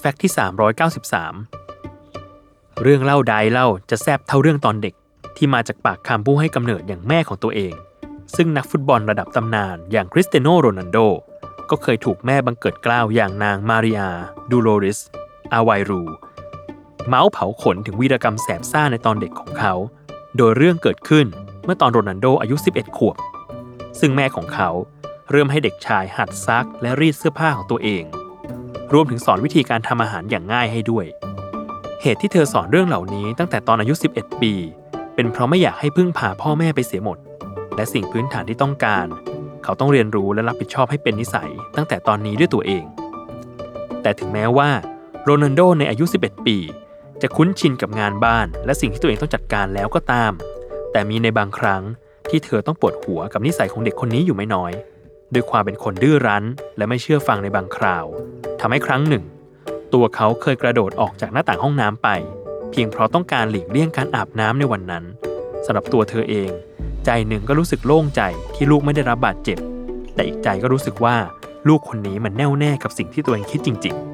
fact ที่ 393 เรื่องเล่าใดเล่าจะแซบเท่าเรื่องตอนเด็กที่มาจากปากคำผู้ให้กำเนิดอย่างแม่ของตัวเอง ซึ่งนักฟุตบอลระดับตำนานอย่างคริสเตียโนโรนัลโด ก็เคยถูกแม่บังเกิดเกล้าอย่างนางมาริอาดูโลริส อาไวรู เมาท์เผาขนถึงวีรกรรมแสบซ่าในตอนเด็กของเขา โดยเรื่องเกิดขึ้นเมื่อตอนโรนัลโดอายุ 11 ขวบ ซึ่งแม่ของเขาเริ่มให้เด็กชายหัดซักและรีดเสื้อผ้าของตัวเอง รวมถึงสอนวิธีการทำอาหารอย่างง่ายให้ด้วย เหตุที่เธอสอนเรื่องเหล่านี้ตั้งแต่ตอนอายุ 11 ปี เป็นเพราะไม่อยากให้พึ่งพาพ่อแม่ไปเสียหมด และสิ่งพื้นฐานที่ต้องการ เขาต้องเรียนรู้และรับผิดชอบให้เป็นนิสัย ตั้งแต่ตอนนี้ด้วยตัวเอง แต่ถึงแม้ว่าโรนัลโดในอายุ 11 ปี จะคุ้นชินกับงานบ้าน และสิ่งที่ตัวเองต้องจัดการแล้วก็ตาม แต่มีในบางครั้งที่เธอต้องปวดหัวกับนิสัยของเด็กคนนี้อยู่ไม่น้อย ด้วยความเป็นคนดื้อรั้น และไม่เชื่อฟังในบางคราว ทำให้ครั้งหนึ่ง ตัวเขาเคยกระโดดออกจากหน้าต่างห้องน้ำไป เพียงเพราะต้องการหลีกเลี่ยงการอาบน้ำในวันนั้นสำหรับตัวเธอเอง ใจหนึ่งก็รู้สึกโล่งใจที่ลูกไม่ได้รับบาดเจ็บ แต่อีกใจก็รู้สึกว่าลูกคนนี้มันแน่วแน่กับสิ่งที่ตัวเองคิดจริง ๆ